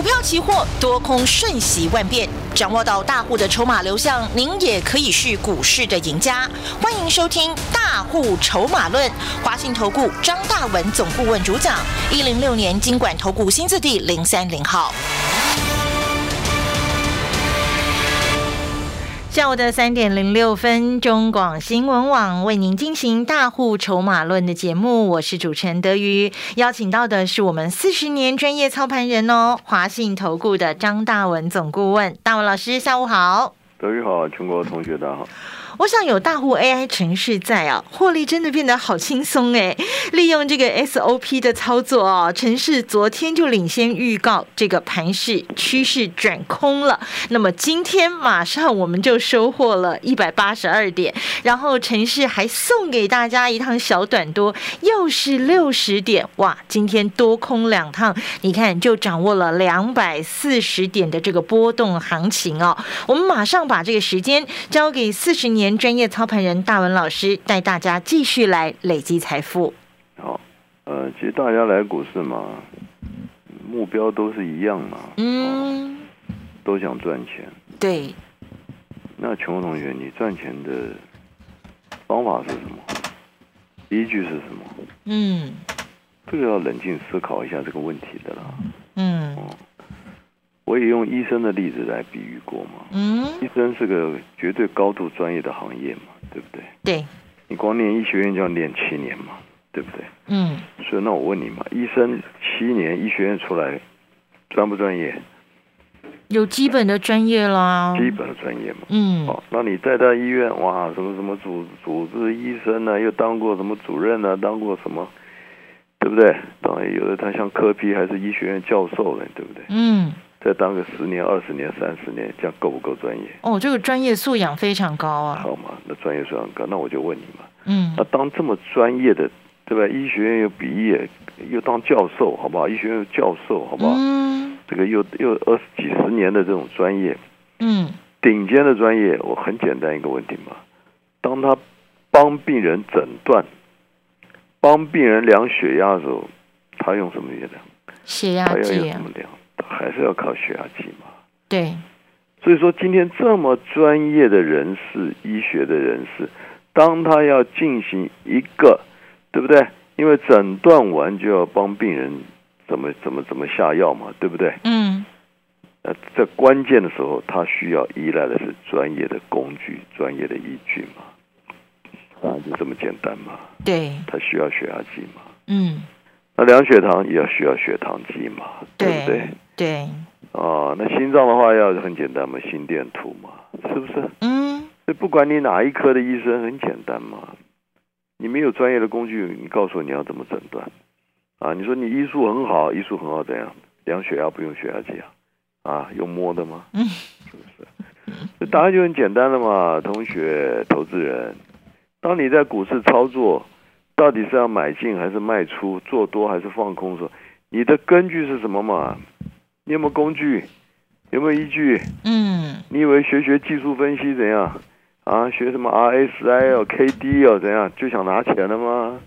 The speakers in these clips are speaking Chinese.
股票期货多空瞬息万变，掌握到大户的筹码流向，您也可以是股市的赢家。欢迎收听《大户筹码论》，华信投顾张大文总顾问主讲，一零六年经管投顾新字第零三零号。下午的三点零六分，中广新闻网为您进行大户筹码论的节目，我是主持人德瑜，邀请到的是我们四十年专业操盘人哦，华信投顾的张大文总顾问，大文老师，下午好，德瑜好，全国同学大家好。我想有大户 AI 程序在啊，获利真的变得好轻松哎！利用这个 SOP 的操作哦，程式昨天就领先预告这个盘势趋势转空了。那么今天马上我们就收获了一百八十二点，然后程式还送给大家一趟小短多，又是六十点哇！今天多空两趟，你看就掌握了两百四十点的这个波动行情哦。我们马上把这个时间交给四十年。专业操盘人大文老师带大家继续来累积财富。好，呃，其实大家来股市嘛，目标都是一样嘛，嗯，都想赚钱。对。那穷同学，你赚钱的方法是什么？依据是什么？嗯，这个要冷静思考一下这个问题的啦。嗯。我也用医生的例子来比喻过嘛。嗯，医生是个绝对高度专业的行业嘛，对不对？对。你光念医学院就要念七年嘛，对不对？嗯。所以那我问你嘛，医生七年医学院出来，专不专业？有基本的专业啦。基本的专业嘛。嗯。好，那你在他医院哇，什么什么主主治医生呢？又当过什么主任呢？当过什么？对不对？当然有的他像科批还是医学院教授呢，对不对？嗯。再当个十年、二十年、三十年，这样够不够专业？哦，这个专业素养非常高啊。好嘛，那专业素养高，那我就问你嘛。嗯。那当这么专业的，对吧？医学院又毕业，又当教授，好不好？医学院教授，好不好？嗯。这个又又二十几十年的这种专业，嗯，顶尖的专业，我很简单一个问题嘛。当他帮病人诊断、帮病人量血压的时候，他用什么量？血压计。他要用什么量？还是要靠血压计嘛？对，所以说今天这么专业的人士，医学的人士，当他要进行一个，对不对？因为诊断完就要帮病人怎么怎么怎么下药嘛，对不对？嗯。那在关键的时候，他需要依赖的是专业的工具、专业的依据嘛？啊，就这么简单嘛？对。他需要血压计嘛？嗯。那量血糖也要需要血糖计嘛？对不对？对，哦，那心脏的话要很简单嘛，心电图嘛，是不是？嗯，所以不管你哪一科的医生，很简单嘛。你没有专业的工具，你告诉我你要怎么诊断？啊，你说你医术很好，医术很好怎样？量血压不用血压计啊？啊，用摸的吗？嗯，是不是？这答案就很简单了嘛，同学、投资人，当你在股市操作，到底是要买进还是卖出，做多还是放空的时候，你的根据是什么嘛？你有没有工具？有没有依据？嗯，你以为学学技术分析怎样？啊，学什么 RSI 哦、KD 哦怎样？就想拿钱了吗？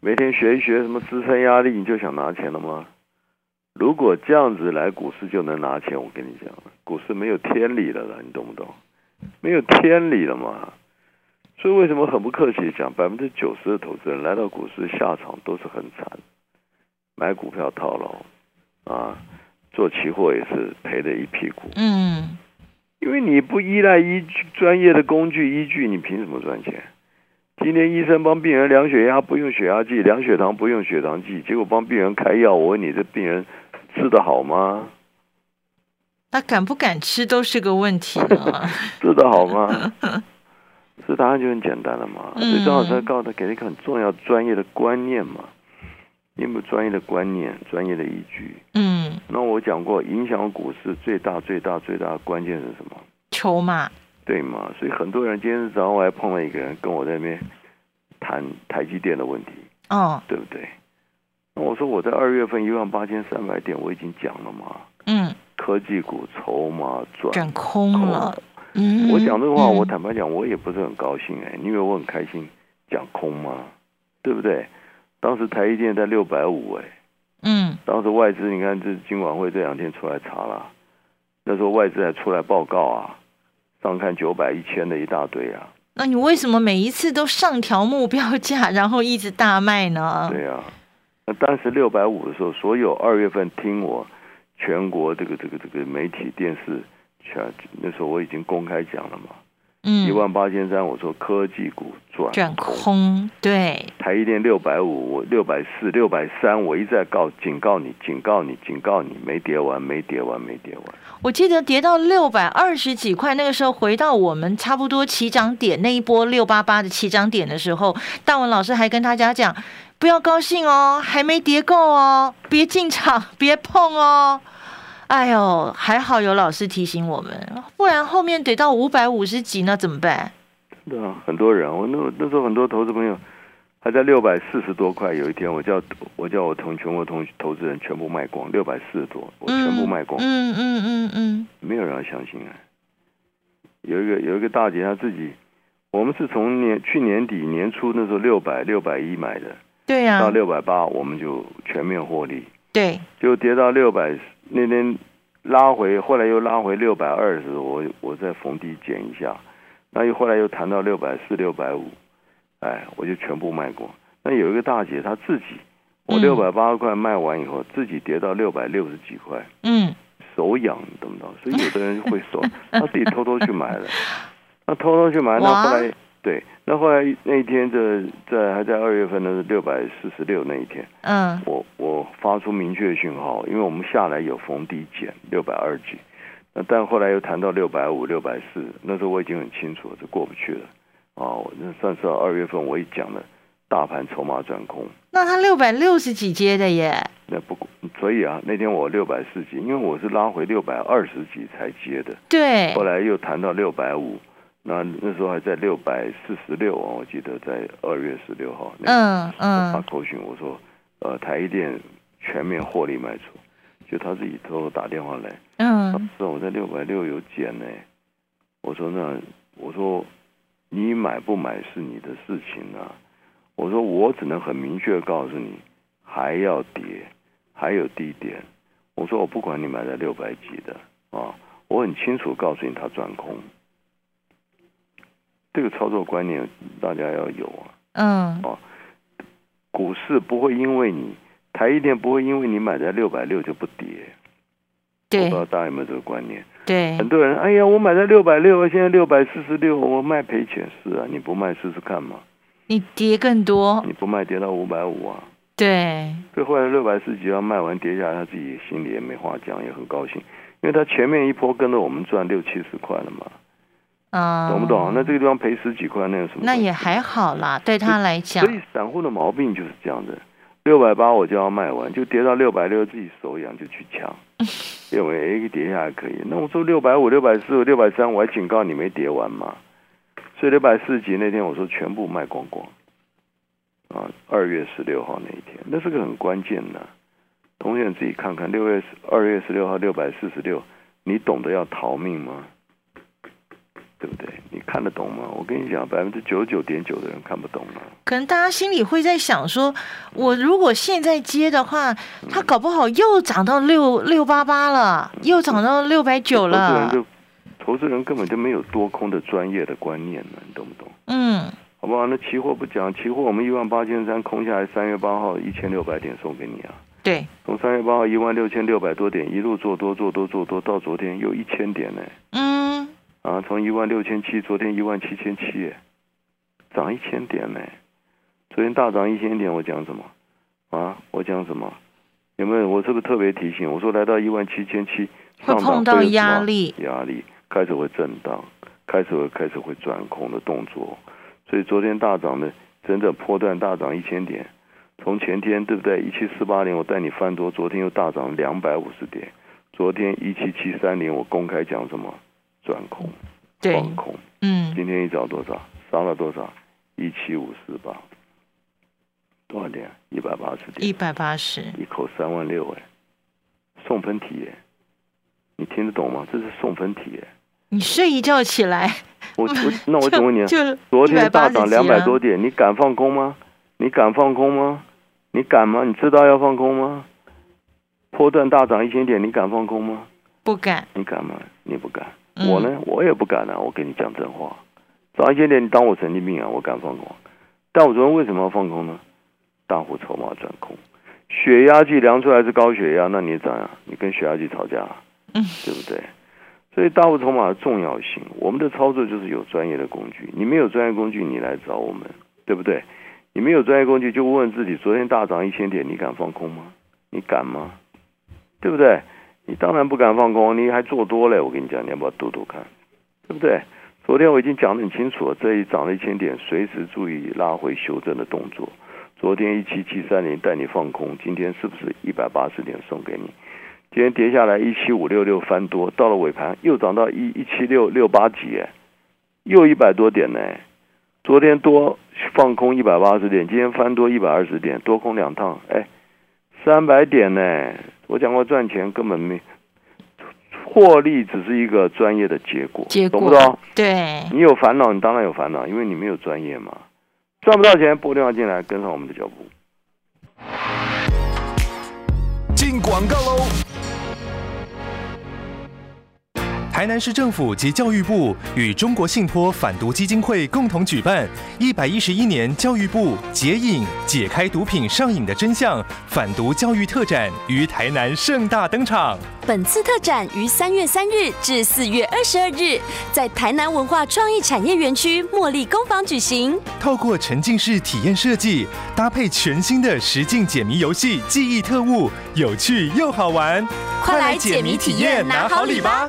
每天学一学什么支撑压力，你就想拿钱了吗？如果这样子来股市就能拿钱，我跟你讲，股市没有天理了了，你懂不懂？没有天理了嘛。所以为什么很不客气讲，百分之九十的投资人来到股市下场都是很惨，买股票套牢。啊，做期货也是赔的一屁股。嗯，因为你不依赖依据专业的工具依据，你凭什么赚钱？今天医生帮病人量血压不用血压计，量血糖不用血糖计，结果帮病人开药，我问你，这病人治得好吗？他敢不敢吃都是个问题 治得好吗？这答案就很简单了嘛。所以张老师告诉他，给了一个很重要专业的观念嘛。你有没有专业的观念、专业的依据？嗯，那我讲过，影响股市最大、最大、最大的关键是什么？筹码，对嘛？所以很多人今天早上我还碰到一个人，跟我在那边谈台积电的问题，哦，对不对？那我说我在二月份一万八千三百点，我已经讲了嘛，嗯，科技股筹码转转空了，嗯，我讲这个话，我坦白讲，我也不是很高兴哎，你以为我很开心讲空吗？对不对？当时台积电在六百五，哎，嗯，当时外资你看这金管会这两天出来查了，那时候外资还出来报告啊，上看九百一千的一大堆啊。那你为什么每一次都上调目标价，然后一直大卖呢？对呀，那当时六百五的时候，所有二月份听我全国这个这个这个媒体电视全那时候我已经公开讲了嘛。嗯，一万八千三，我说科技股转转空，对，台一电六百五，我六百四、六百三，我一再告警告你，警告你，警告你，没跌完，没跌完，没跌完。我记得跌到六百二十几块，那个时候回到我们差不多起涨点那一波六八八的起涨点的时候，大文老师还跟大家讲，不要高兴哦，还没跌够哦，别进场，别碰哦。哎呦，还好有老师提醒我们，不然后面得到五百五十几，那怎么办？对啊，很多人，我那那时候很多投资朋友还在六百四十多块，有一天我叫我叫我同全国同投资人全部卖光，六百四十多，我全部卖光。嗯嗯嗯嗯，没有人要相信啊。有一个有一个大姐，她自己，我们是从年去年底年初那时候六百六百一买的，对呀，到六百八我们就全面获利，对，就跌到六百。那天拉回，后来又拉回六百二十，我我再逢低减一下，那又后来又谈到六百四、六百五，哎，我就全部卖光。那有一个大姐，她自己，我六百八十块卖完以后，自己跌到六百六十几块，嗯，手痒，懂不懂？所以有的人会手，他自己偷偷去买了，那偷偷去买，那后来。对，那后来那一天在在还在二月份的六百四十六那一天，嗯，我我发出明确讯号，因为我们下来有逢低减六百二几，那但后来又谈到六百五、六百四，那时候我已经很清楚了这过不去了，啊，那算是二月份我一讲了，大盘筹码转空。那他六百六十几接的耶？那不所以啊，那天我六百四几，因为我是拉回六百二十几才接的，对，后来又谈到六百五。那那时候还在六百四十六啊，我记得在二月十六号，嗯嗯，发口讯我说，呃，台一电全面获利卖出，就他自己偷偷打电话来，嗯，说我在六百六有减呢，我说那我说你买不买是你的事情啊，我说我只能很明确告诉你还要跌，还有低点，我说我不管你买在六百几的啊，我很清楚告诉你它转空。这个操作观念大家要有啊，嗯，哦，股市不会因为你台一电不会因为你买在六百六就不跌，对，我不知道大家有没有这个观念？对，很多人，哎呀，我买在六百六，现在六百四十六，我卖赔钱是啊，你不卖试试看嘛？你跌更多，你不卖跌到五百五啊？对，所以后来六百四几要卖完跌下来，他自己心里也没话讲，也很高兴，因为他前面一波跟着我们赚六七十块了嘛。啊，懂不懂？那这个地方赔十几块，那有什么？那也还好啦，对他来讲。所以散户的毛病就是这样的，六百八我就要卖完，就跌到六百六，自己手痒就去抢，认为哎跌下来可以。那我说六百五、六百四、六百三，我还警告你没跌完嘛。所以六百四十几那天我说全部卖光光。啊，二月十六号那一天，那是个很关键的。同学自己看看，六月二月十六号六百四十六，你懂得要逃命吗？对不对？你看得懂吗？我跟你讲，百分之九十九点九的人看不懂啊。可能大家心里会在想说，我如果现在接的话，它搞不好又涨到六六八八了，又涨到六百九了。投资人就投资人根本就没有多空的专业的观念呢，你懂不懂？嗯，好不好？那期货不讲，期货我们一万八千三空下来，三月八号一千六百点送给你啊。对，从三月八号一万六千六百多点一路做多做多做多，到昨天又一千点呢。嗯。啊，从一万六千七，昨天一万七千七，涨一千点呢。昨天大涨一千点，我讲什么？啊，我讲什么？有没有？我是不是特别提醒？我说来到一万七千七，会碰到压力，压力开始会震荡，开始会开始会转空的动作。所以昨天大涨的，整整破断大涨一千点。从前天对不对？一七四八零，我带你翻多，昨天又大涨两百五十点。昨天一七七三零，我公开讲什么？转空，放空，嗯，今天一早多少？涨了多少？一七五四八，多少点？一百八十点。一百八十，一口三万六哎，送分题哎，你听得懂吗？这是送分题哎。你睡一觉起来，我我 那我请问你，昨天大涨两百多点，你敢放空吗？你敢放空吗？你敢吗？你知道要放空吗？波段大涨一千点，你敢放空吗？不敢。你敢吗？你不敢。我呢，我也不敢啊！我跟你讲真话，涨一千点，你当我神经病啊？我敢放空。但我昨天为什么要放空呢？大户筹码转空，血压计量出来是高血压，那你怎样？你跟血压计吵架，嗯，对不对？所以大户筹码的重要性，我们的操作就是有专业的工具。你没有专业工具，你来找我们，对不对？你没有专业工具，就问问自己：昨天大涨一千点，你敢放空吗？你敢吗？对不对？你当然不敢放空，你还做多嘞！我跟你讲，你要不要赌赌看？对不对？昨天我已经讲得很清楚了，这一涨了一千点，随时注意拉回修正的动作。昨天一七七三零带你放空，今天是不是一百八十点送给你？今天跌下来一七五六六翻多，到了尾盘又涨到一一七六六八几，又一百多点呢。昨天多放空一百八十点，今天翻多一百二十点，多空两趟，哎，三百点呢。我讲过赚钱根本没获利，只是一个专业的结果，懂不懂？对，你有烦恼，你当然有烦恼，因为你没有专业嘛。赚不到钱，拨电话进来，跟上我们的脚步。进广告喽。台南市政府及教育部与中国信托反毒基金会共同举办一百一十一年教育部解瘾解开毒品上瘾的真相反毒教育特展于台南盛大登场。本次特展于三月三日至四月二十二日，在台南文化创意产业园区茉莉工坊举行。透过沉浸式体验设计，搭配全新的实境解谜游戏，记忆特务，有趣又好玩。快来解谜体验，拿好礼吧！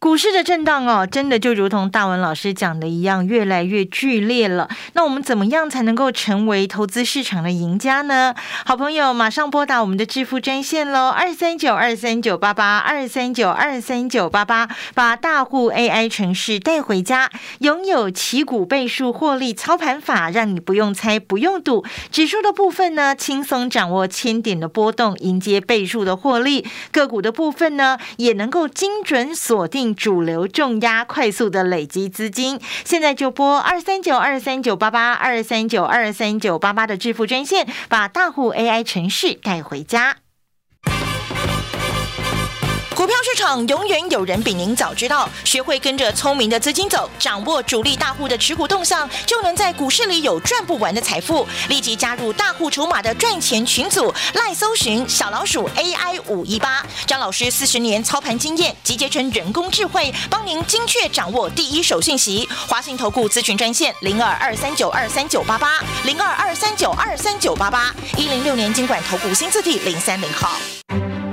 股市的震荡哦，真的就如同大文老师讲的一样，越来越剧烈了。那我们怎么样才能够成为投资市场的赢家呢？好朋友，马上拨打我们的致富专线喽，二三九二三九八八二三九二三九八八，把大户 AI 城市带回家，拥有旗股倍数获利操盘法，让你不用猜不用赌，指数的部分呢，轻松掌握千点的波动，迎接倍数的获利；个股的部分呢，也能够精准锁定。主流重压，快速的累积资金，现在就拨二三九二三九八八二三九二三九八八的致富专线，把大户 AI 城市带回家。股票市场永远有人比您早知道，学会跟着聪明的资金走，掌握主力大户的持股动向，就能在股市里有赚不完的财富。立即加入大户筹码的赚钱群组，赖搜寻小老鼠 AI 五一八，张老师四十年操盘经验集结成人工智慧，帮您精确掌握第一手信息。华信投顾咨询专线零二二三九二三九八八零二二三九二三九八八一零六年经管投顾新字第零三零号。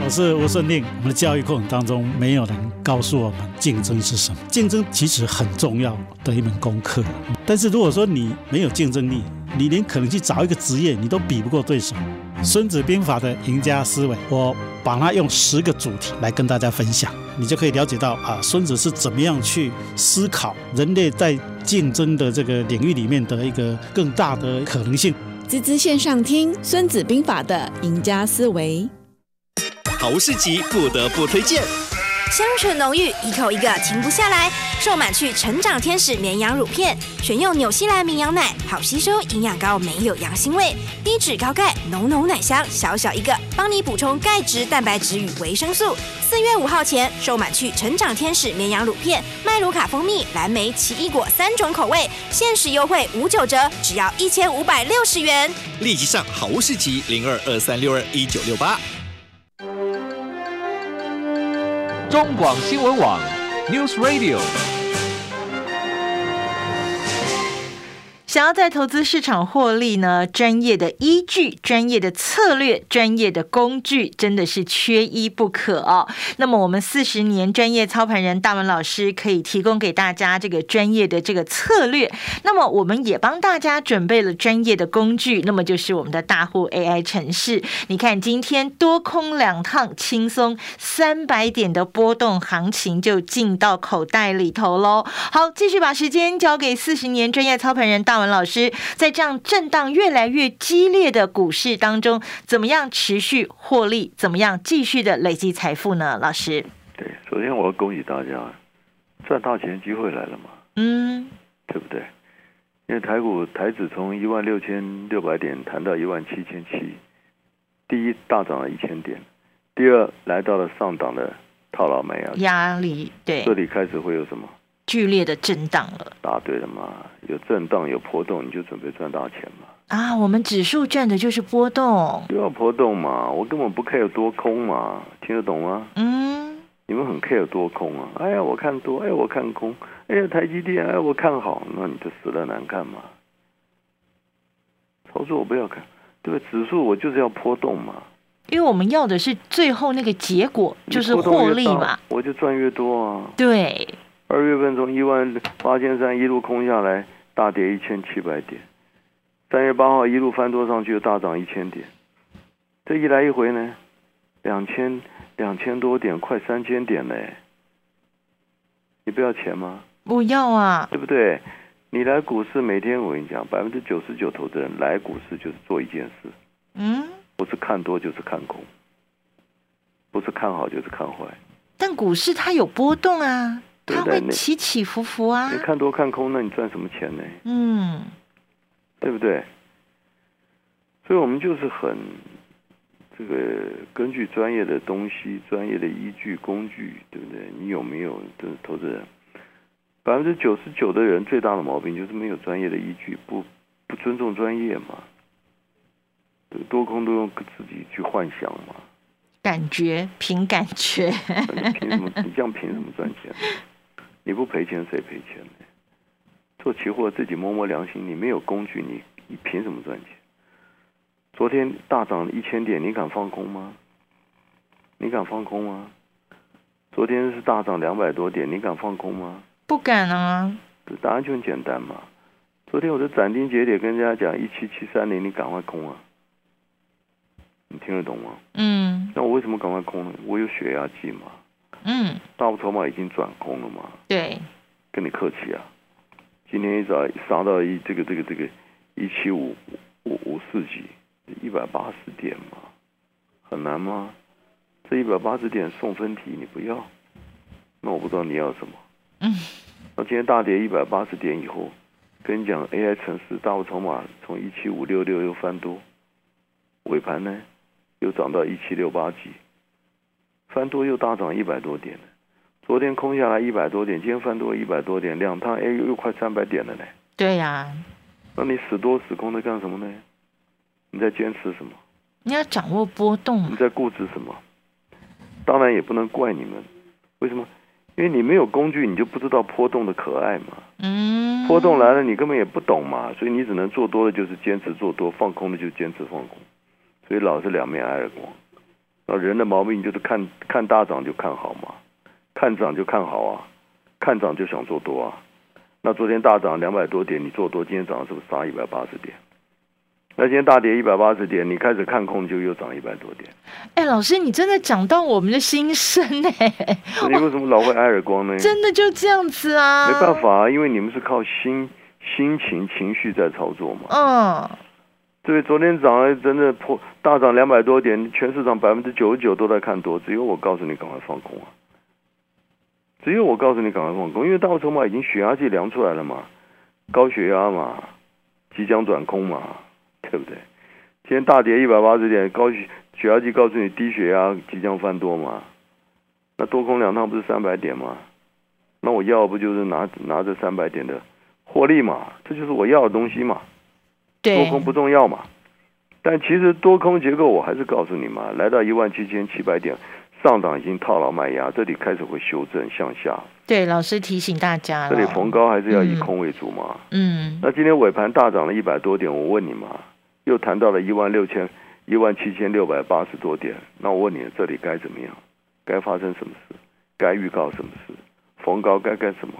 我是吴顺令。我们的教育过程当中，没有人告诉我们竞争是什么。竞争其实很重要的一门功课。但是如果说你没有竞争力，你连可能去找一个职业，你都比不过对手。孙子兵法的赢家思维，我把它用十个主题来跟大家分享，你就可以了解到啊，孙子是怎么样去思考人类在竞争的这个领域里面的一个更大的可能性。滋滋线上听《孙子兵法》的赢家思维。好市集不得不推荐，香醇浓郁，一口一个停不下来。瘦满去成长天使绵羊乳片，选用纽西兰绵羊奶，好吸收，营养高，没有羊腥味，低脂高钙，浓浓奶香，小小一个，帮你补充钙质、蛋白质与维生素。四月五号前，瘦满去成长天使绵羊乳片、麦卢卡蜂蜜、蓝莓、奇异果三种口味，限时优惠五九折，只要一千五百六十元。立即上好物市集零二二三六二一九六八。中广新闻网，News Radio。想要在投资市场获利呢？专业的依据、专业的策略、专业的工具，真的是缺一不可哦。那么，我们四十年专业操盘人大文老师可以提供给大家这个专业的这个策略。那么，我们也帮大家准备了专业的工具，那么就是我们的大户 AI 城市。你看，今天多空两趟，轻松三百点的波动行情就进到口袋里头喽。好，继续把时间交给四十年专业操盘人大文。老师，在这样震荡越来越激烈的股市当中，怎么样持续获利？怎么样继续的累积财富呢？老师，对，首先我要恭喜大家，赚大钱机会来了嘛，嗯，对不对？因为台股台指从一万六千六百点谈到一万七千七，第一大涨了一千点，第二，来到了上档的套牢买压压力，对，这里开始会有什么剧烈的震荡了？答对了嘛？有震荡有波动，你就准备赚大钱嘛？啊，我们指数赚的就是波动，就要波动嘛？我根本不 care 多空嘛，听得懂吗？嗯，你们很 care 多空啊？哎呀，我看多，哎，我看空，哎呀，台积电，哎，我看好，那你就死了难看嘛？操作我不要看，对不对？指数我就是要波动嘛。因为我们要的是最后那个结果，就是获利嘛。我就赚越多啊。对。二月份从一万八千三一路空下来，大跌一千七百点。三月八号一路翻多上去，大涨一千点。这一来一回呢，两千两千多点，快三千点嘞。你不要钱吗？不要啊，对不对？你来股市每天我跟你讲，百分之九十九投资人来股市就是做一件事。嗯。不是看多就是看空，不是看好就是看坏。但股市它有波动啊，它会起起伏伏啊。你看多看空，那你赚什么钱呢？嗯，对不对？所以我们就是很这个根据专业的东西、专业的依据、工具，对不对？你有没有的投资人？百分之九十九的人最大的毛病就是没有专业的依据，不不尊重专业嘛。多空都用自己去幻想嘛？感觉凭感觉，凭什么？你这样凭什么赚钱？你不赔钱谁赔钱呢？做期货自己摸摸良心，你没有工具，你你凭什么赚钱？昨天大涨一千点，你敢放空吗？你敢放空吗？昨天是大涨两百多点，你敢放空吗？不敢啊！答案就很简单嘛。昨天我的斩钉截铁跟人家讲一七七三零，你赶快空啊！你听得懂吗？嗯。那我为什么赶快空呢？我有血压计嘛。嗯。大部筹码已经转空了嘛。对。跟你客气啊！今天一早杀到一这个这个这个一七五五五四几一百八十点嘛，很难吗？这一百八十点送分题你不要，那我不知道你要什么。嗯。那今天大跌一百八十点以后，跟你讲 AI 城市大部筹码从一七五六六又翻多，尾盘呢？又涨到一七六八几，翻多又大涨一百多点昨天空下来一百多点，今天翻多一百多点，两趟哎又快三百点了呢。对呀，那你死多死空的干什么呢？你在坚持什么？你要掌握波动。你在固执什么？当然也不能怪你们，为什么？因为你没有工具，你就不知道波动的可爱嘛。嗯。波动来了，你根本也不懂嘛，所以你只能做多的就是坚持做多，放空的就坚持放空。所以老是两面挨着光，那人的毛病就是看看大涨就看好嘛，看涨就看好啊，看涨就想做多啊。那昨天大涨两百多点，你做多，今天早上是不是杀一百八十点？那今天大跌一百八十点，你开始看空就又涨一百多点。哎，老师，你真的讲到我们的心声哎！你为什么老会挨耳光呢？真的就这样子啊？没办法啊，因为你们是靠心心情情绪在操作嘛。嗯。对，昨天涨了真的破大涨两百多点，全市场百分之九十九都在看多，只有我告诉你赶快放空啊！只有我告诉你赶快放空，因为大筹码已经血压计量出来了嘛，高血压嘛，即将转空嘛，对不对？今天大跌一百八十点，高血血压计告诉你低血压即将翻多嘛，那多空两趟不是三百点吗？那我要不就是拿拿着三百点的获利嘛，这就是我要的东西嘛。多空不重要嘛，但其实多空结构我还是告诉你嘛，来到一万七千七百点，上档已经套牢卖压，这里开始会修正向下。对，老师提醒大家，这里逢高还是要以空为主嘛。嗯。那今天尾盘大涨了一百多点，我问你嘛，又谈到了一万六千一万七千六百八十多点，那我问你，这里该怎么样？该发生什么事？该预告什么事？逢高该干什么？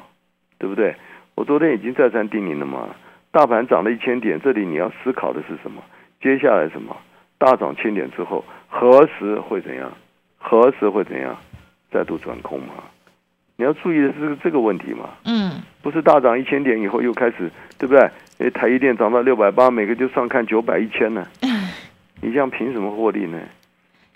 对不对？我昨天已经再三叮咛了嘛。大盘涨了一千点，这里你要思考的是什么？接下来什么？大涨千点之后，何时会怎样？何时会怎样？再度转空嘛？你要注意的是这个问题嘛？嗯，不是大涨一千点以后又开始，对不对？诶，台积电涨到六百八，每个就上看九百一千呢？你这样凭什么获利呢？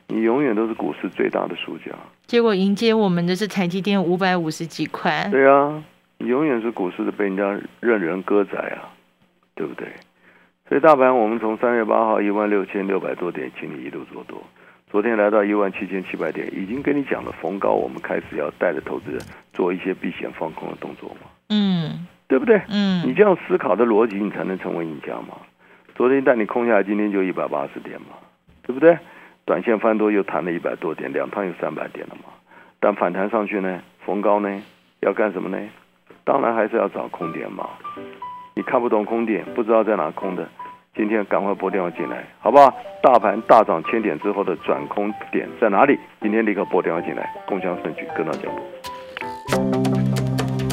你永远都是股市最大的输家。结果迎接我们的是台积电五百五十几块。对啊，你永远是股市的被人家任人割宰啊！对不对？所以大盘我们从三月八号一万六千六百多点，请你一路做多，昨天来到一万七千七百点，已经跟你讲了，逢高我们开始要带着投资人做一些避险放空的动作嘛。嗯，对不对？嗯，你这样思考的逻辑，你才能成为赢家嘛。昨天带你空下来，今天就一百八十点嘛，对不对？短线翻多又弹了一百多点，两趟又三百点了嘛。但反弹上去呢，逢高呢，要干什么呢？当然还是要找空点嘛。你看不懂空点，不知道在哪空的。今天赶快拨电话进来，好不好？大盘大涨千点之后的转空点在哪里？今天立刻拨电话进来，共享盛举，跟到脚步。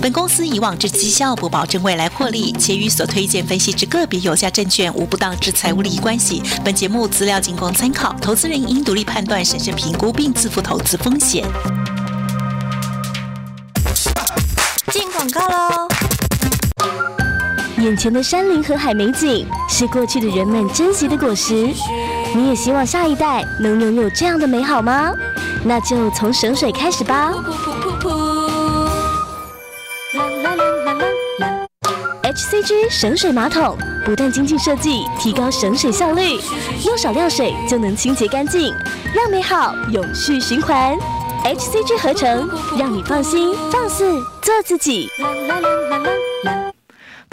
本公司以往之绩效不保证未来获利，且与所推荐分析之个别有价证券无不当之财务利益关系。本节目资料仅供参考，投资人应独立判断、审慎评估并自负投资风险。进广告喽！眼前的山林和海美景是过去的人们珍惜的果实，你也希望下一代能拥有这样的美好吗？那就从省水开始吧。HCG 省水马桶不但精进设计，提高省水效率，用少量水就能清洁干净，让美好永续循环。HCG 合成，让你放心放肆做自己。啦啦啦啦啦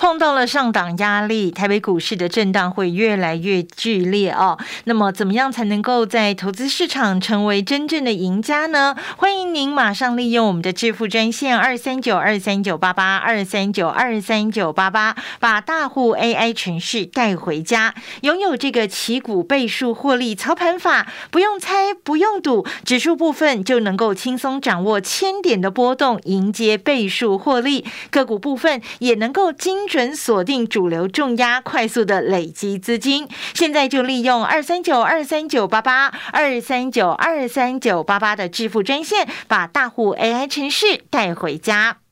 碰到了上档压力，台北股市的震荡会越来越剧烈哦。那么，怎么样才能够在投资市场成为真正的赢家呢？欢迎您马上利用我们的致富专线二三九二三九八八二三九二三九八八，把大户 AI 程序带回家，拥有这个旗股倍数获利操盘法，不用猜，不用赌，指数部分就能够轻松掌握千点的波动，迎接倍数获利；个股部分也能够精。准锁定主流重压，快速的累积资金。现在就利用二三九二三九八八二三九二三九八八的致富专线，把大户 AI 城市带回家。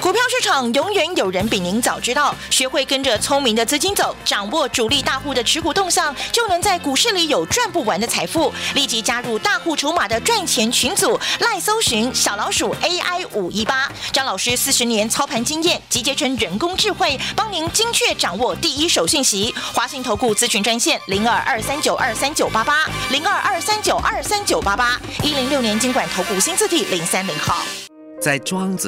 股票市场永远有人比您早知道，学会跟着聪明的资金走，掌握主力大户的持股动向，就能在股市里有赚不完的财富。立即加入大户筹码的赚钱群组，赖搜寻小老鼠 AI 五一八，张老师四十年操盘经验集结成人工智慧，帮您精确掌握第一手信息。华信投顾咨询专线零二二三九二三九八八零二二三九二三九八八一零六年经管投顾新字体零三零号，在庄子。